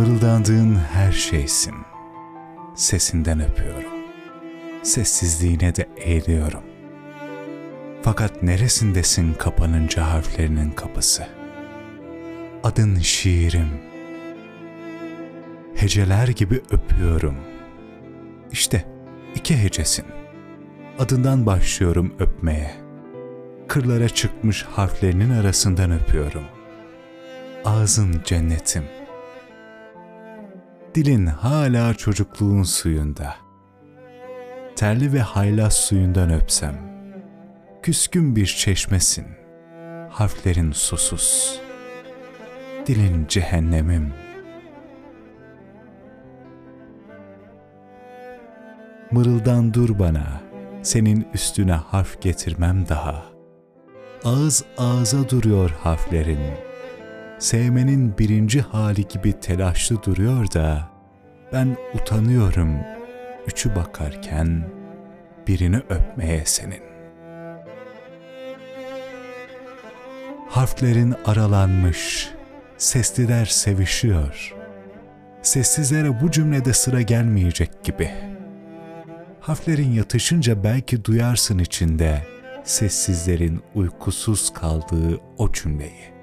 Mırıldandığın her şeysin. Sesinden öpüyorum. Sessizliğine de eğiliyorum. Fakat neresindesin kapanınca harflerinin kapısı? Adın şiirim. Heceler gibi öpüyorum. İşte iki hecesin. Adından başlıyorum öpmeye. Kırlara çıkmış harflerinin arasından öpüyorum. Ağzın cennetim. Dilin hala çocukluğun suyunda. Terli ve haylaz suyundan öpsem. Küskün bir çeşmesin. Harflerin susuz. Dilin cehennemim. Mırıldan dur bana, senin üstüne harf getirmem daha. Ağız ağza duruyor harflerin. Sevmenin birinci hali gibi telaşlı duruyor da, ben utanıyorum üçü bakarken birini öpmeye senin. Harflerin aralanmış, sesliler sevişiyor. Sessizlere bu cümlede sıra gelmeyecek gibi.'' Harflerin yatışınca belki duyarsın içinde sessizlerin uykusuz kaldığı o cümleyi.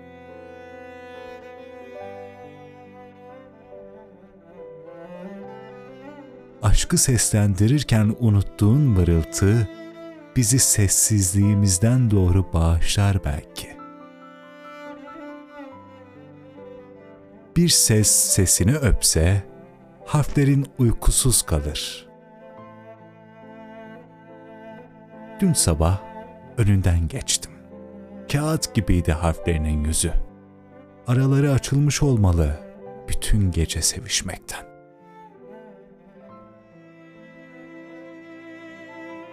Aşkı seslendirirken unuttuğun mırıltı bizi sessizliğimizden doğru bağışlar belki. Bir ses sesini öpse harflerin uykusuz kalır.'' Dün sabah önünden geçtim. Kağıt gibiydi harflerinin yüzü. Araları açılmış olmalı bütün gece sevişmekten.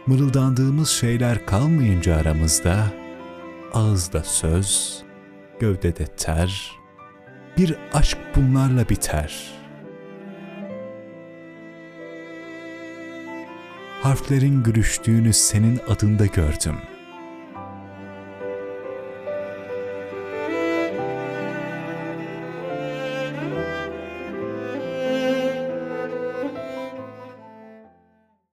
Mırıldandığımız şeyler kalmayınca aramızda, ağızda söz, gövdede ter, bir aşk bunlarla biter.'' harflerin gülüştüğünü senin adında gördüm.